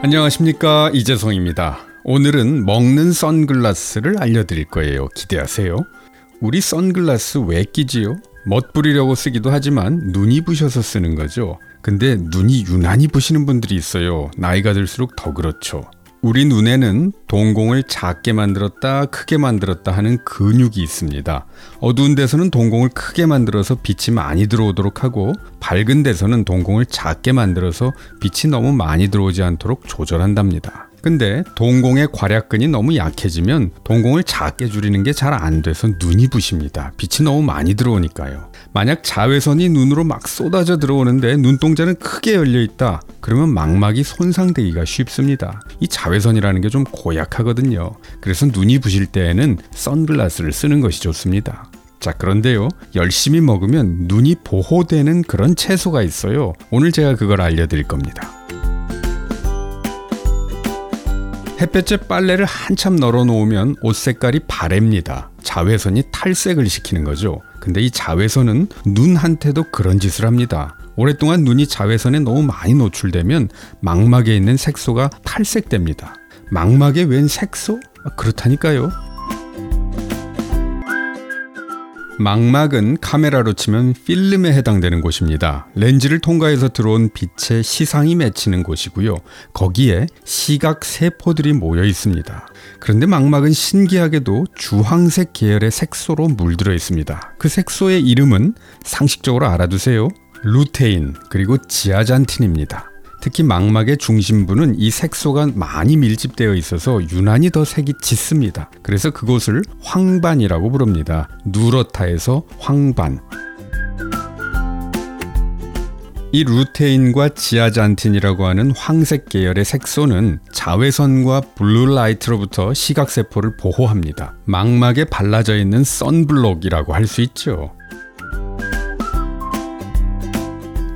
안녕하십니까 이재성입니다. 오늘은 먹는 선글라스를 알려드릴 거예요. 기대하세요. 우리 선글라스 왜 끼지요? 멋부리려고 쓰기도 하지만 눈이 부셔서 쓰는 거죠. 근데 눈이 유난히 부시는 분들이 있어요. 나이가 들수록 더 그렇죠. 우리 눈에는 동공을 작게 만들었다, 크게 만들었다 하는 근육이 있습니다. 어두운 데서는 동공을 크게 만들어서 빛이 많이 들어오도록 하고, 밝은 데서는 동공을 작게 만들어서 빛이 너무 많이 들어오지 않도록 조절한답니다. 근데 동공의 괄약근이 너무 약해지면 동공을 작게 줄이는 게 잘 안 돼서 눈이 부십니다. 빛이 너무 많이 들어오니까요. 만약 자외선이 눈으로 막 쏟아져 들어오는데 눈동자는 크게 열려 있다. 그러면 망막이 손상되기가 쉽습니다. 이 자외선이라는 게 좀 고약하거든요. 그래서 눈이 부실 때에는 선글라스를 쓰는 것이 좋습니다. 자, 그런데요. 열심히 먹으면 눈이 보호되는 그런 채소가 있어요. 오늘 제가 그걸 알려드릴 겁니다. 햇볕에 빨래를 한참 널어 놓으면 옷 색깔이 바랩니다. 자외선이 탈색을 시키는 거죠. 근데 이 자외선은 눈한테도 그런 짓을 합니다. 오랫동안 눈이 자외선에 너무 많이 노출되면 망막에 있는 색소가 탈색됩니다. 망막에 웬 색소? 아, 그렇다니까요. 망막은 카메라로 치면 필름에 해당되는 곳입니다. 렌즈를 통과해서 들어온 빛에 시상이 맺히는 곳이고요. 거기에 시각 세포들이 모여 있습니다. 그런데 망막은 신기하게도 주황색 계열의 색소로 물들어 있습니다. 그 색소의 이름은 상식적으로 알아두세요. 루테인 그리고 지아잔틴입니다. 특히 망막의 중심부는 이 색소가 많이 밀집되어 있어서 유난히 더 색이 짙습니다. 그래서 그곳을 황반이라고 부릅니다. 누렇다에서 황반. 이 루테인과 지아잔틴이라고 하는 황색 계열의 색소는 자외선과 블루라이트로부터 시각세포를 보호합니다. 망막에 발라져 있는 선블록이라고 할 수 있죠.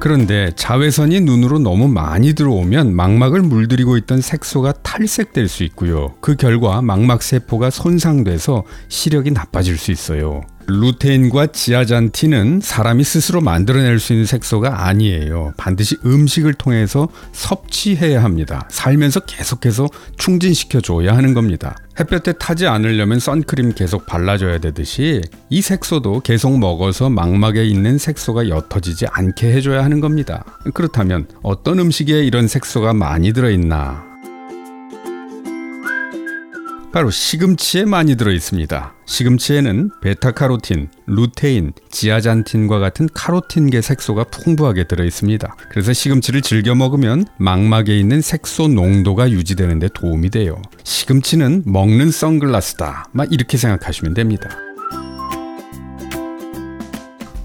그런데 자외선이 눈으로 너무 많이 들어오면 망막을 물들이고 있던 색소가 탈색될 수 있고요. 그 결과 망막 세포가 손상돼서 시력이 나빠질 수 있어요. 루테인과 지아잔틴은 사람이 스스로 만들어낼 수 있는 색소가 아니에요. 반드시 음식을 통해서 섭취해야 합니다. 살면서 계속해서 충진시켜 줘야 하는 겁니다. 햇볕에 타지 않으려면 선크림 계속 발라줘야 되듯이 이 색소도 계속 먹어서 망막에 있는 색소가 옅어지지 않게 해줘야 하는 겁니다. 그렇다면 어떤 음식에 이런 색소가 많이 들어있나? 바로 시금치에 많이 들어 있습니다. 시금치에는 베타카로틴, 루테인, 지아잔틴과 같은 카로틴계 색소가 풍부하게 들어 있습니다. 그래서 시금치를 즐겨 먹으면 망막에 있는 색소 농도가 유지되는 데 도움이 돼요. 시금치는 먹는 선글라스다. 막 이렇게 생각하시면 됩니다.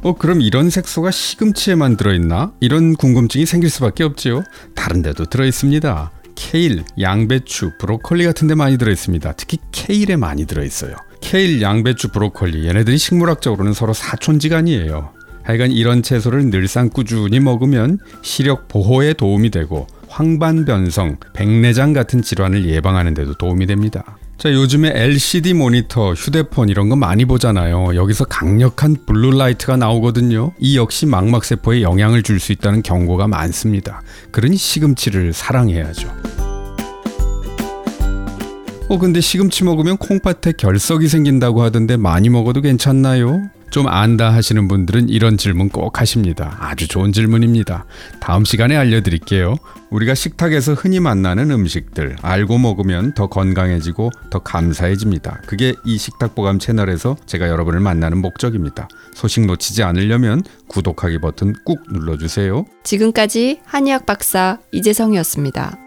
어, 그럼 이런 색소가 시금치에만 들어있나? 이런 궁금증이 생길 수밖에 없지요. 다른 데도 들어있습니다. 케일, 양배추, 브로콜리 같은 데 많이 들어있습니다. 특히 케일에 많이 들어있어요. 케일, 양배추, 브로콜리 얘네들이 식물학적으로는 서로 사촌지간이에요. 하여간 이런 채소를 늘상 꾸준히 먹으면 시력 보호에 도움이 되고 황반변성, 백내장 같은 질환을 예방하는 데도 도움이 됩니다. 자, 요즘에 LCD 모니터, 휴대폰 이런 거 많이 보잖아요. 여기서 강력한 블루라이트가 나오거든요. 이 역시 망막세포에 영향을 줄 수 있다는 경고가 많습니다. 그러니 시금치를 사랑해야죠. 어, 근데 시금치 먹으면 콩팥에 결석이 생긴다고 하던데 많이 먹어도 괜찮나요? 좀 안다 하시는 분들은 이런 질문 꼭 하십니다. 아주 좋은 질문입니다. 다음 시간에 알려드릴게요. 우리가 식탁에서 흔히 만나는 음식들 알고 먹으면 더 건강해지고 더 감사해집니다. 그게 이 식탁보감 채널에서 제가 여러분을 만나는 목적입니다. 소식 놓치지 않으려면 구독하기 버튼 꾹 눌러주세요. 지금까지 한의학 박사 이재성이었습니다.